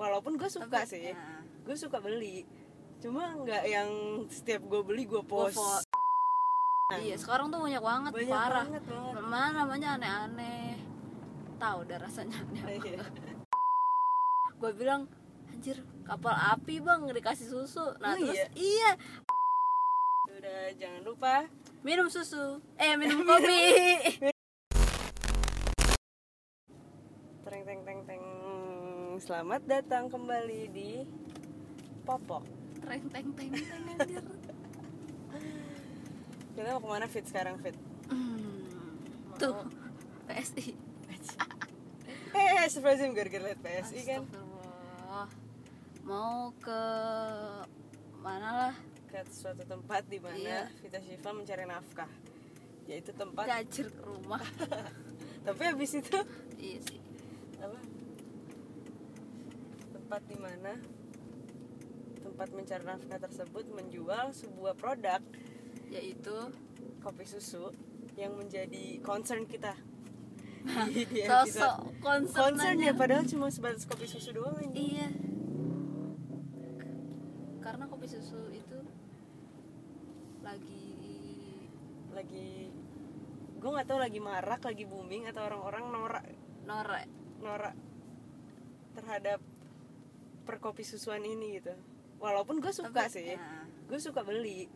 walaupun gue suka Tapi- sih. Nah, gue suka beli. Cuma nggak yang setiap gue beli gue gua post. fo- iya sekarang tuh banyak banget banyak parah. banget banget. Mana namanya aneh-aneh. Tahu dah rasanya aneh Iya. gue bilang anjir kapal api bang dikasih susu. Nah Oh, terus iya? iya. Udah jangan lupa minum susu. Eh minum kopi teng teng teng teng selamat datang kembali di popok. Teng teng teng teng anjir kita mau ke mana fit sekarang fit? Hmm, tuh PSI eh surprising gara-gara liat PSI kan? Mau ke mana lah? Ke suatu tempat di mana Iya. Vita Shiva mencari nafkah. Yaitu tempat gajir ke rumah. Tapi habis itu iya sih. Apa tempat di mana tempat mencari nafkah tersebut menjual sebuah produk yaitu kopi susu yang menjadi concern kita. Di sosok concern concern ya padahal cuma sebatas kopi susu doang aja. Iya. Karena kopi susu itu lagi lagi gue nggak tahu lagi marak lagi booming atau orang-orang norak norak norak terhadap perkopi susuan ini gitu. Walaupun gue suka Tapi- sih. Nah, gue suka beli.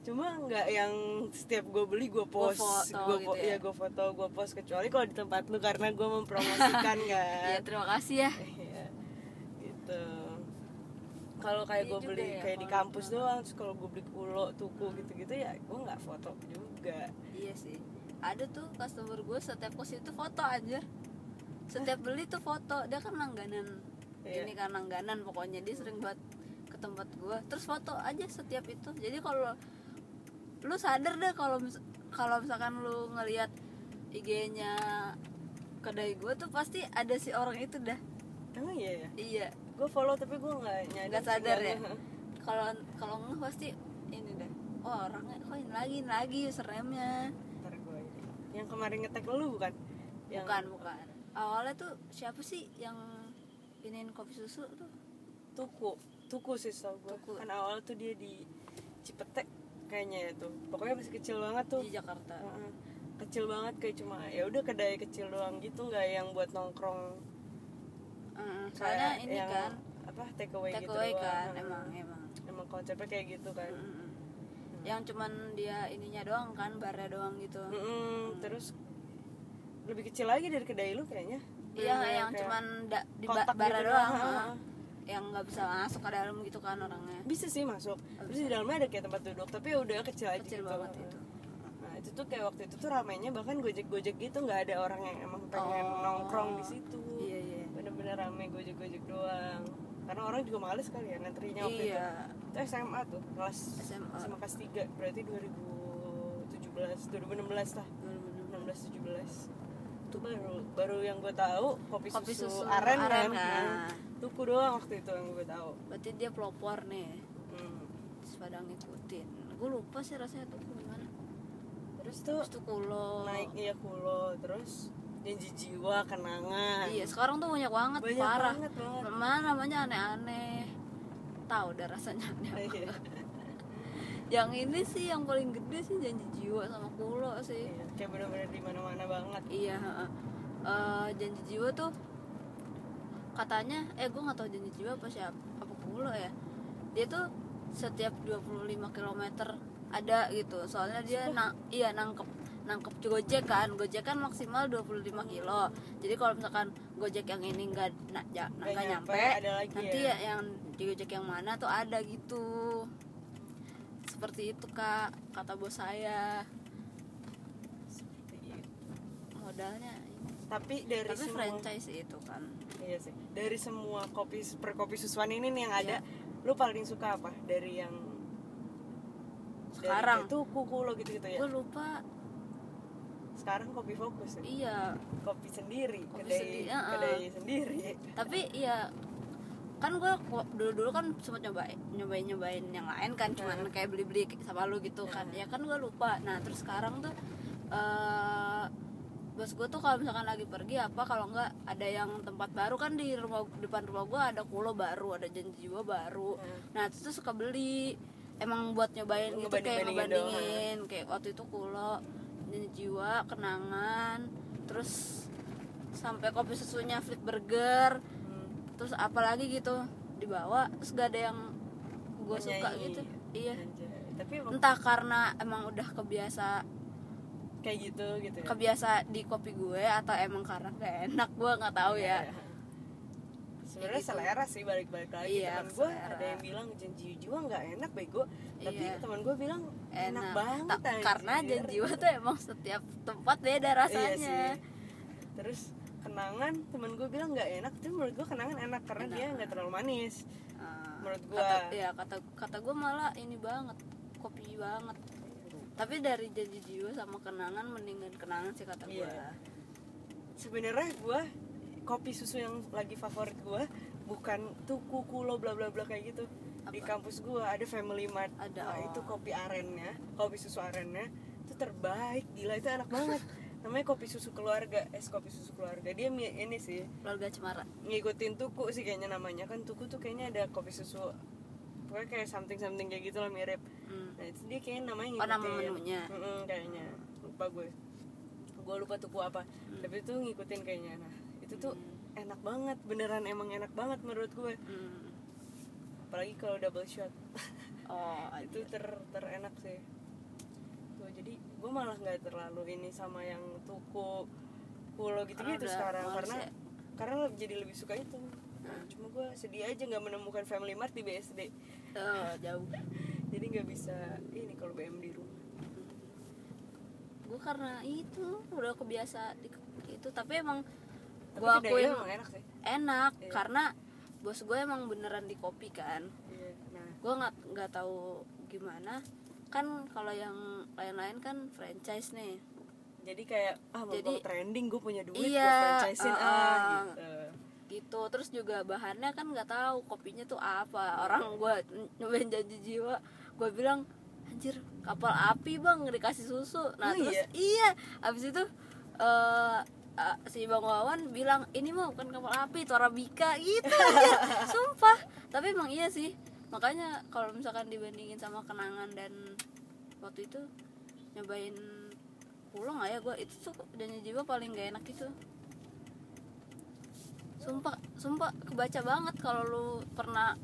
Cuma nggak yang setiap gue beli gue post. gue gitu ya? ya gue foto gue post. Kecuali kalau di tempat lu karena gue mempromosikan iya kan terima kasih ya. Iya, gitu. Kalau kayak Iya gue beli ya, kayak di kampus gitu. doang terus kalau gue beli kulo tuku gitu-gitu ya gue nggak foto juga. Iya sih. Ada tuh customer gue setiap kos itu foto aja setiap beli tuh foto. Dia kan langganan Iya. ini kan langganan pokoknya dia sering buat ke tempat gue terus foto aja setiap itu. Jadi kalau lu sadar deh kalau mis- kalau misalkan lu ngelihat IG-nya kedai gue tuh pasti ada si orang itu dah. Emang iya ya? Iya. Gue follow tapi gue nggak nyadar nggak sadar ya? Kalau kalau nggak pasti ini deh oh orangnya kok ini lagi ini lagi username-nya ntar gue yang kemarin ngetek lu bukan? Yang bukan bukan. Awalnya tuh siapa sih yang iniin kopi susu tuh. Tuku tuku sih tau gue Tuku. kan awal tuh dia di Cipete kayaknya ya tuh. Pokoknya masih kecil banget tuh. Di Jakarta. Heeh. kecil banget kayak cuma ya udah kedai kecil doang gitu nggak yang buat nongkrong. Mm, soalnya ini yang, kan apa take away take gitu away doang. kan Heeh. emang emang. Emang konsepnya kayak gitu kan. Mm, mm. yang cuman dia ininya doang kan barnya doang gitu. Mm-mm. terus lebih kecil lagi dari kedai lu kayaknya iya Bener-bener yang cuman da, di ba- bara gitu doang heeh. yang nggak bisa masuk ke dalam gitu kan orangnya. Bisa sih masuk. Terus di dalamnya ada kayak tempat duduk tapi udah kecil aja kecil gitu. banget itu. Nah itu tuh kayak waktu itu tuh ramenya bahkan gojek gojek gitu nggak ada orang yang emang pengen Oh. nongkrong di situ. Iya iya. Bener-bener rame gojek gojek doang. Karena orang juga males kali ya ngantrinya waktu iya. Itu itu SMA tuh kelas SMA. SMA kelas 3 berarti 2017 2016 lah. 16 17 itu baru baru yang gue tahu kopi, Kopi susu, susu aren, aren kan, kan. Nah, tuku doang waktu itu yang gue tahu. Berarti dia pelopor nih. Hmm. terus pada ngikutin. Gue lupa sih rasanya tuh gimana. Terus tuh terus tuh kulo. naik iya kulo. Terus janji jiwa kenangan. Iya sekarang tuh banyak banget banyak parah. banget banget. Mana namanya aneh-aneh. Tahu dah rasanya aneh Iya. Yang ini sih yang paling gede sih janji jiwa sama kulo sih. Iya, kayak bener-bener di mana-mana banget. Iya. Eh, janji jiwa tuh katanya eh gue nggak tahu janji jiwa apa siapa apa kulo ya. Dia tuh setiap 25 km ada gitu. Soalnya dia na iya nangkep nangkep gojek kan. Gojek kan maksimal 25 kilo. Jadi kalau misalkan gojek yang ini nggak na, ja- Nggak nggak nyampe, nyampe, ada lagi nanti ya? ya? yang di gojek yang mana tuh ada gitu seperti itu kak kata bos saya. Seperti itu. modalnya tapi dari tapi semua franchise itu kan. Iya sih. Dari semua kopi per kopi susuan ini nih yang ada Iya. lu paling suka apa? Dari yang Sekarang? itu kuku lo gitu gitu ya? Gue lupa. Sekarang kopi fokus ya? Iya. Kopi sendiri Kopi kedai sendiri, uh-uh. kedai sendiri. Tapi iya kan gue dulu dulu kan sempat nyobain nyobain nyobain yang lain kan cuman Hmm. kayak beli beli sama lu gitu kan ya kan gue lupa nah terus sekarang tuh eh bos gue tuh kalau misalkan lagi pergi apa kalau nggak ada yang tempat baru kan di rumah depan rumah gue ada kulo baru ada janji jiwa baru Hmm. nah itu tuh suka beli emang buat nyobain gitu kayak ngebandingin kayak waktu itu kulo janji jiwa kenangan terus sampai kopi susunya flip burger. Terus apalagi gitu dibawa terus gak ada yang gue suka gitu. Iya. tapi emang entah karena emang udah kebiasa kayak gitu gitu ya? kebiasa di kopi gue atau emang karena gak enak gue nggak tahu ya. Iya. sebenarnya gitu. selera sih balik-balik lagi. Iya, teman gue ada yang bilang janji jiwa nggak enak bego. Tapi Iya. teman gue bilang enak, enak, banget Ta- anjir. karena janji gue tuh emang setiap tempat beda rasanya iya sih. terus kenangan teman gue bilang nggak enak tapi menurut gue kenangan enak karena Enak. dia nggak terlalu manis Ah, menurut kata, gua. ya kata kata gue malah ini banget kopi banget tapi dari janji jiwa sama kenangan mendingan kenangan sih kata gue Iya. sebenarnya gue kopi susu yang lagi favorit gue bukan tuku kulo bla bla bla kayak gitu di Apa? kampus gue ada Family Mart Ada, Nah, oh. itu kopi arennya kopi susu arennya itu terbaik gila itu enak banget namanya kopi susu keluarga es kopi susu keluarga. Dia ini sih. Keluarga cemara. Ngikutin tuku sih kayaknya namanya. Kan tuku tuh kayaknya ada kopi susu pokoknya kayak something something kayak gitu lah mirip. Hmm. nah itu dia kayaknya namanya Oh, nama ngikutin. menunya. Mm-mm, kayaknya. Lupa gue. Gue lupa tuku apa. Hmm. tapi itu ngikutin kayaknya. Nah itu tuh enak banget. Beneran emang enak banget menurut gue. Hmm. apalagi kalau double shot. Oh itu ter terenak sih. Tuh jadi gue malah nggak terlalu ini sama yang tuku pulau gitu gitu sekarang karena ya. karena jadi lebih suka itu. Nah, cuma gue sedih aja nggak menemukan Family Mart di BSD Oh, jauh. Jadi nggak bisa ini kalau BM di rumah. Gue karena itu udah kebiasa di itu tapi emang gue akuin emang enak sih. enak Iya. karena bos gue emang beneran di kopi kan. Iya nah. Gue nggak nggak tahu gimana kan kalau yang lain-lain kan franchise nih. Jadi kayak ah mau Jadi- trending gue punya duit Iya, gue franchisein uh, ah uh. gitu. Gitu. Terus juga bahannya kan nggak tahu kopinya tuh apa. Orang gue nyobain janji jiwa gue bilang anjir kapal api bang dikasih susu. Nah Oh, terus iya? iya abis itu eh, si bang Wawan bilang ini mah bukan kapal api itu Arabica gitu aja sumpah. Tapi emang iya sih makanya kalau misalkan dibandingin sama kenangan dan waktu itu nyobain pulang ya? Gue itu tuh janji jiwa paling gak enak itu. Sumpah sumpah kebaca banget kalau lu pernah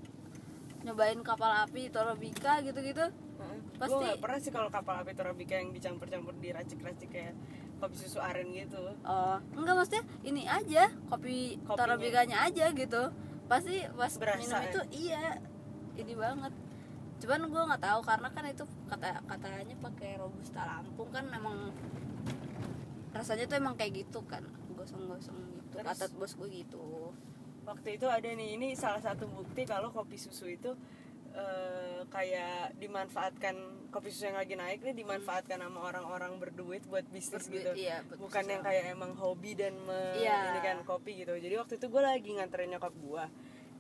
nyobain kapal api Torobika gitu-gitu. Pasti... Pasti- Gue gak pernah sih kalau kapal api Torabika yang dicampur-campur diracik-racik kayak kopi susu aren gitu. Oh enggak maksudnya ini aja kopi Kopinya. Torobikanya aja gitu. Pasti pas Berasa, minum ya? itu iya ini banget cuman gue nggak tahu karena kan itu kata katanya pakai robusta Lampung kan emang rasanya tuh emang kayak gitu kan gosong-gosong gitu Terus? kata bos gue gitu Waktu itu ada nih, ini salah satu bukti kalau kopi susu itu eh, kayak dimanfaatkan kopi susu yang lagi naik nih dimanfaatkan sama orang-orang berduit buat bisnis Berduit, gitu. iya, buat Bukan yang kayak emang hobi dan me, ini kan kopi gitu. Jadi waktu itu gue lagi nganterin nyokap gue.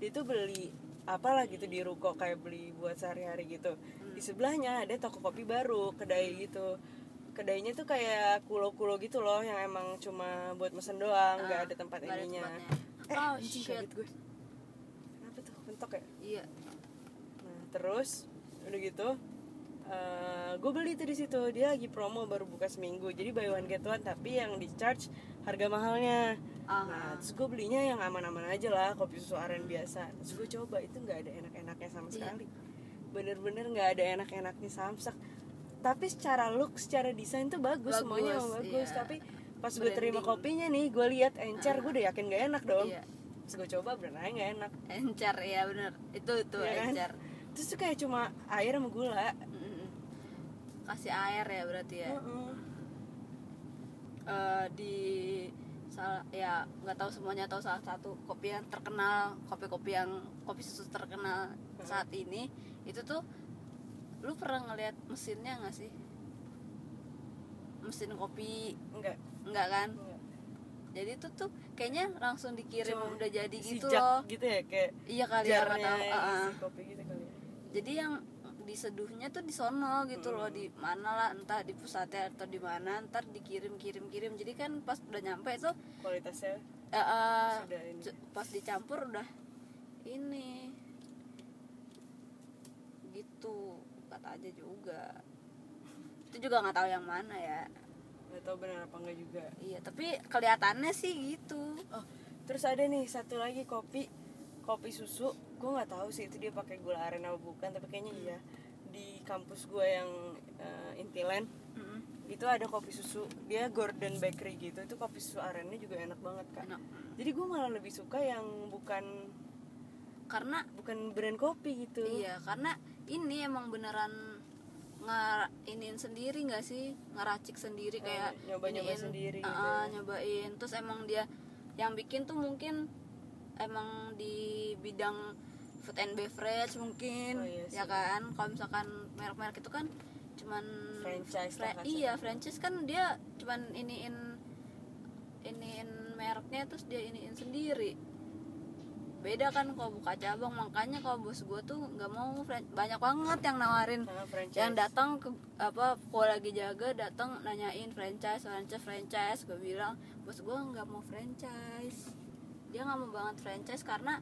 Dia tuh beli apalah gitu di ruko kayak beli buat sehari-hari gitu. Hmm. Di sebelahnya ada toko kopi baru, kedai gitu. Kedainya tuh kayak kulo-kulo gitu loh yang emang cuma buat mesen doang, nggak Ah, ada tempat ada ininya. tempatnya. Eh, oh shit, gue. Kenapa tuh? Mentok ya? iya Nah, terus udah gitu gue beli tuh di situ dia lagi promo baru buka seminggu jadi buy one get one tapi yang di charge harga mahalnya Ah. nah terus gue belinya yang aman-aman aja lah kopi susu aren biasa terus gue coba itu nggak ada enak-enaknya sama Iya. sekali bener-bener nggak ada enak-enaknya samsak tapi secara look secara desain tuh bagus, Bagus, semuanya bagus iya. tapi pas gue terima kopinya nih gue lihat encer gue udah yakin gak enak dong iya terus gue coba beneran gak enak encer ya bener itu itu Iya kan? encer terus tuh kayak cuma air sama gula Mm-mm. kasih air ya berarti ya Heeh. Eh, di salah ya nggak tahu semuanya tahu salah satu kopi yang terkenal kopi-kopi yang kopi susu terkenal saat ini. Itu tuh lu pernah ngeliat mesinnya nggak sih? Mesin kopi. Enggak enggak kan? Enggak. jadi itu tuh kayaknya langsung dikirim Cuma udah jadi gitu loh. gitu ya kayak iya kali ya Ah, ah. isi kopi gitu kali ya. Jadi yang diseduhnya tuh di sono gitu loh di mana lah entah di pusatnya atau di mana ntar dikirim kirim kirim. Jadi kan pas udah nyampe tuh kualitasnya eh, Sudah ini. pas dicampur udah ini. Gitu kata aja juga. Itu juga nggak tahu yang mana ya. Nggak tahu benar apa enggak juga. Iya tapi kelihatannya sih gitu. Oh terus ada nih satu lagi kopi kopi susu gue nggak tahu sih itu dia pakai gula aren apa bukan tapi kayaknya iya. Di kampus gue yang eh, Intiland Mm-mm. itu ada kopi susu. Dia Gordon Bakery gitu itu kopi susu arennya juga enak banget kan enak. Jadi gue malah lebih suka yang bukan karena bukan brand kopi gitu. Iya karena ini emang beneran nggak iniin sendiri nggak sih? Ngeracik sendiri kayak nyoba-nyoba iniin, sendiri uh, gitu. uh, nyobain. Terus emang dia yang bikin tuh mungkin emang di bidang food and beverage mungkin Oh, iya ya kan? Kalau misalkan merek-merek itu kan cuman Franchise fra- kasarnya. iya franchise kan dia cuman iniin iniin mereknya terus dia iniin sendiri. Beda kan kalau buka cabang makanya kalau bos gue tuh nggak mau banyak banget yang nawarin. Nah, franchise. yang datang ke apa kalau lagi jaga datang nanyain franchise franchise franchise. Gue bilang bos gue nggak mau franchise dia nggak mau banget franchise karena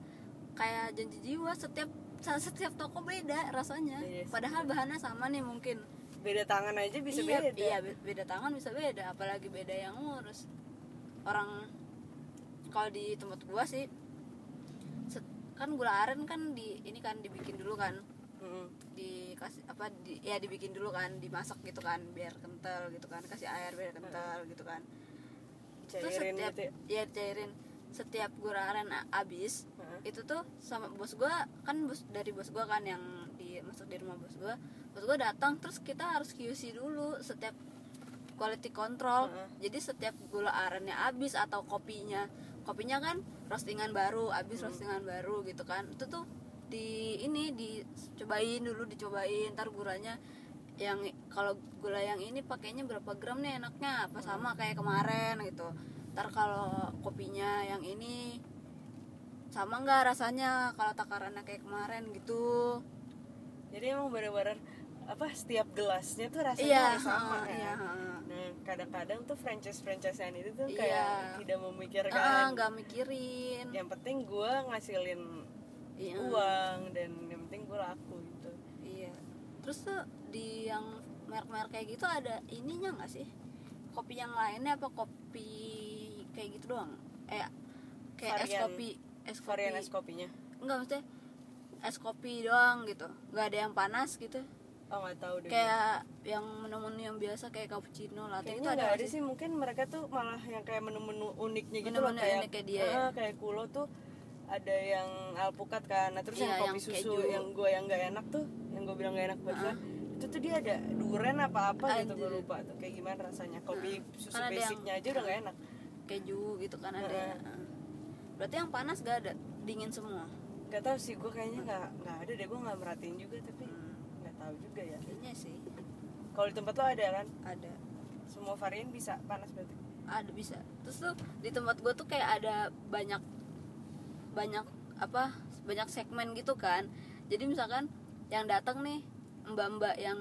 kayak janji jiwa setiap setiap toko beda rasanya. Iya sih. padahal bahannya sama nih mungkin. Beda tangan aja bisa iya, beda. iya be- beda tangan bisa beda apalagi beda yang ngurus. Orang kalau di tempat gua sih set- kan gula aren kan di ini kan dibikin dulu kan. Mm-mm. dikasih apa di, ya dibikin dulu kan dimasak gitu kan biar kental gitu kan kasih air biar kental gitu kan. Terus cairin setiap gitu ya? ya cairin setiap gula aren a- habis Heeh. itu tuh sama bos gua kan bos dari bos gua kan yang di masuk di rumah bos gua bos gua datang terus kita harus QC dulu setiap quality control Heeh. jadi setiap gula arennya habis atau kopinya kopinya kan roastingan baru habis Hmm. roastingan baru gitu kan itu tuh di ini dicobain dulu dicobain ntar gulanya yang kalau gula yang ini pakainya berapa gram nih enaknya apa sama kayak kemarin gitu ntar kalau kopinya yang ini sama nggak rasanya kalau takarannya kayak kemarin gitu jadi emang bener-bener apa setiap gelasnya tuh rasanya iya harus sama ha, kan iya nah kadang-kadang tuh franchise franchisean itu tuh Iya. kayak tidak memikirkan Ah, nggak mikirin yang penting gue ngasilin Iya. uang dan yang penting gue laku gitu Iya. Terus tuh di yang merek-merek kayak gitu ada ininya nggak sih? Kopi yang lainnya apa kopi kayak gitu doang? Eh kayak es kopi, es kopi. varian es kopinya Enggak maksudnya es kopi doang gitu. nggak ada yang panas gitu. oh nggak tahu deh Kayak yang menu-menu yang biasa kayak cappuccino latte itu ada ada sih mungkin mereka tuh malah yang kayak menu-menu uniknya gitu Menu-menu loh kayak unik kayak dia ya? Ah, kayak kulo tuh ada yang alpukat kan nah terus Iya, yang kopi yang susu keju. yang gue yang nggak enak tuh yang gue bilang nggak enak buat gue itu tuh dia ada duren apa apa gitu gue lupa tuh kayak gimana rasanya kopi susu Kan yang- basicnya aja udah nggak enak Keju gitu kan ada. Heeh. Berarti yang panas gak ada, dingin semua. nggak tahu sih gue kayaknya nggak nggak ada deh gue nggak merhatiin juga tapi Hmm. nggak tahu juga ya Kayaknya sih kalau di tempat lo ada kan ada. semua varian bisa panas berarti ada bisa terus tuh di tempat gue tuh kayak ada banyak banyak apa banyak segmen gitu kan jadi misalkan yang datang nih mbak-mbak yang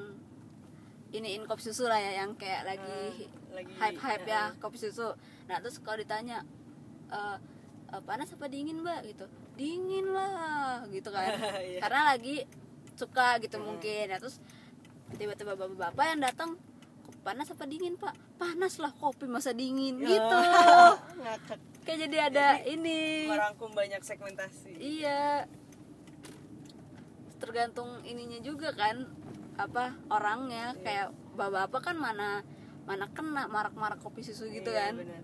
iniin kopi susu lah ya yang kayak lagi Hmm, lagi- hype hype ya kopi susu. Nah terus kalau ditanya "Eh, eh, panas apa dingin mbak? Gitu. Dingin lah gitu kan. Iya. karena lagi suka gitu mungkin. Ya terus tiba-tiba bapak-bapak yang datang panas apa dingin pak? Panas lah kopi masa dingin Ya. gitu. ngakak. Kayak jadi ada ini. merangkum banyak segmentasi. Iya. Tergantung ininya juga kan apa orangnya. Kayak bapak-bapak kan mana mana kena marak-marak kopi susu gitu Iya, kan. bener.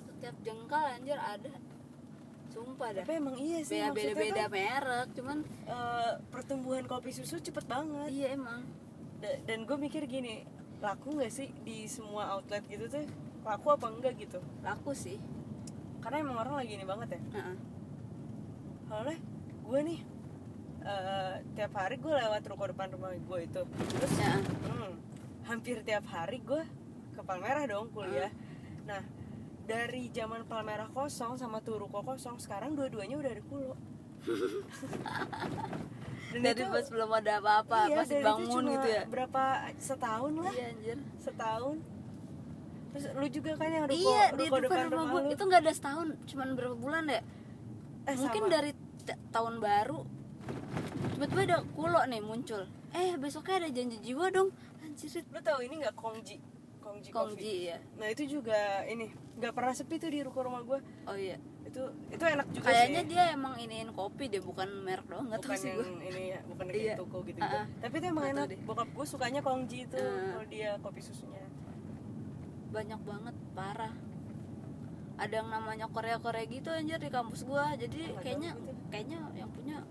setiap jengkal anjir ada. Sumpah dah. Tapi emang iya sih beda maksudnya beda kan, merek cuman eh, pertumbuhan kopi susu cepet banget. Iya emang. Da- dan gue mikir gini laku nggak sih di semua outlet gitu tuh? Laku apa enggak gitu? Laku sih. Karena emang orang lagi ini banget ya. Heeh. soalnya gue nih eh, tiap hari gue lewat ruko depan rumah gue itu. Terus Ya. hmm, hampir tiap hari gue ke Palmerah dong kuliah. Nah dari zaman Palmerah kosong sama tuh ruko kosong sekarang dua-duanya udah ada kulo. Dan dari itu- pas belum ada apa-apa iya, itu bangun gitu ya? berapa setahun lah. Iya anjir. Setahun. Terus lu juga kan yang ruko, iya di ruko depan rumah lu. Itu nggak ada setahun cuman berapa bulan ya? Eh, mungkin sama. dari tahun baru tiba-tiba ada kulo nih muncul. Eh besoknya ada janji jiwa dong anjir. Lu tahu ini nggak kongji? Kongji, kongji ya nah itu juga ini nggak pernah sepi tuh di ruko rumah gue oh iya. Itu itu enak juga kayaknya sih dia emang iniin kopi deh bukan merek doang nggak tahu sih gue ini ya bukan Iya. kayak toko gitu, gitu. Ah, ah. tapi itu emang tahu enak. deh. bokap gue sukanya kongji itu Ah. kalau dia kopi susunya. Banyak banget parah. Ada yang namanya Korea Korea gitu anjir di kampus gua. Jadi kayaknya gitu. kayaknya yang punya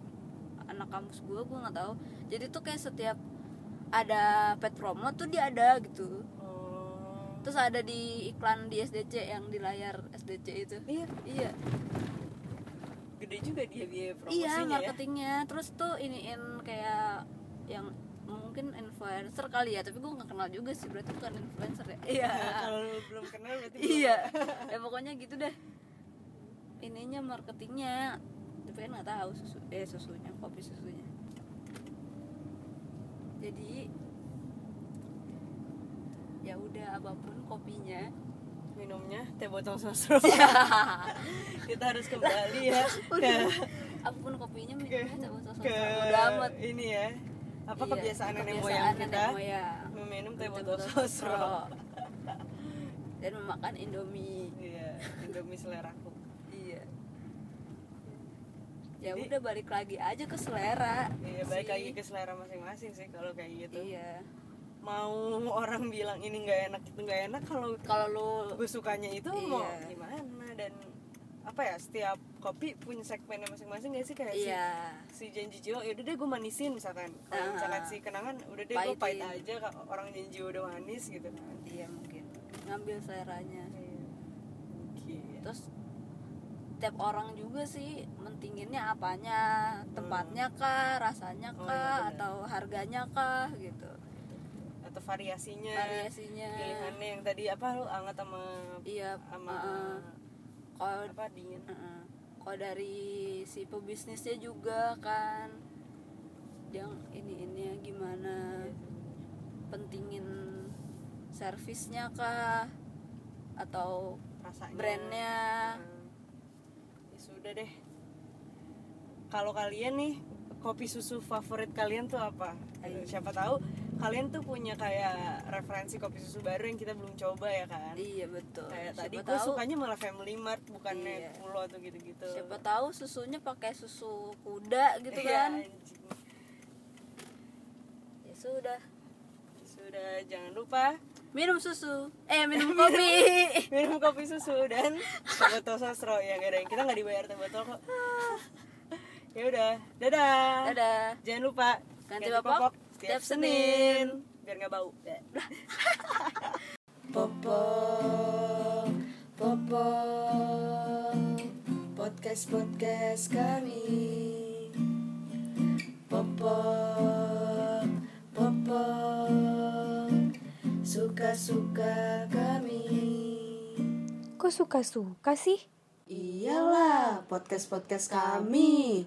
anak kampus gua gua nggak tahu. Jadi tuh kayak setiap ada pet promo tuh dia ada gitu. Oh. terus ada di iklan di SDC yang di layar SDC itu. Iya. Iya. Gede juga dia biaya iya promosinya ya. marketingnya. Terus tuh iniin kayak yang mungkin influencer kali ya tapi gue nggak kenal juga sih berarti bukan influencer ya. Iya kalau lu belum kenal berarti iya. Ya pokoknya gitu deh. Ininya marketingnya tapi kan nggak tahu susu eh susunya kopi susunya jadi ya udah apa pun kopinya. Minumnya teh botol sosro. Kita harus kembali ya. Ke, apa pun kopinya minumnya tak usah ke udah amat. ini ya. Apa Iya, kebiasaan nenek moyang kita? moyang. meminum teh Teh botol botol sosro. dan memakan indomie. Iya indomie seleraku iya ya Jadi- udah balik lagi aja ke selera iya balik sih. lagi ke selera masing-masing sih kalau kayak gitu. Iya. Mau orang bilang ini nggak enak itu nggak enak kalau kalau lu gue sukanya itu mau Iya. gimana? Dan apa ya setiap kopi punya segmennya masing-masing gak sih? Kayak si iya. si janji jiwa yaudah deh gue manisin misalkan. Kalau Ah. misalkan si kenangan udah deh gue pahit aja orang janji jiwa udah manis gitu kan. Iya mungkin. Ngambil seleranya. Gitu. terus tiap orang juga sih mentinginnya apanya tempatnya kah rasanya Oh, kah iya, benar. atau harganya kah gitu atau variasinya variasinya pilihannya yang tadi apa lu anget sama iya sama uh-uh. kalau apa dingin uh-uh. kalau dari si pebisnisnya juga kan yang ini ini gimana pentingin servisnya kah atau rasanya brandnya Hmm. Sudah deh. Kalau kalian nih kopi susu favorit kalian tuh apa? Ayo. siapa tahu kalian tuh punya kayak referensi kopi susu baru yang kita belum coba ya kan? Iya betul. Kayak siapa tadi gue sukanya malah Family Mart bukannya Iya. Pulo atau gitu-gitu. Siapa tahu susunya pakai susu kuda gitu Iya, kan? ya sudah. Sudah jangan lupa minum susu. Eh minum kopi. Minum kopi susu dan botol sosro ya gak ada kita nggak dibayar teh botol kok. Ya udah. Dadah. Dadah. Jangan lupa Ganti popok setiap tiap Senin. Biar nggak bau. Popok, popok, podcast podcast kami. Popok, popok, suka suka kami. Kok suka-suka sih? Iyalah, podcast podcast kami.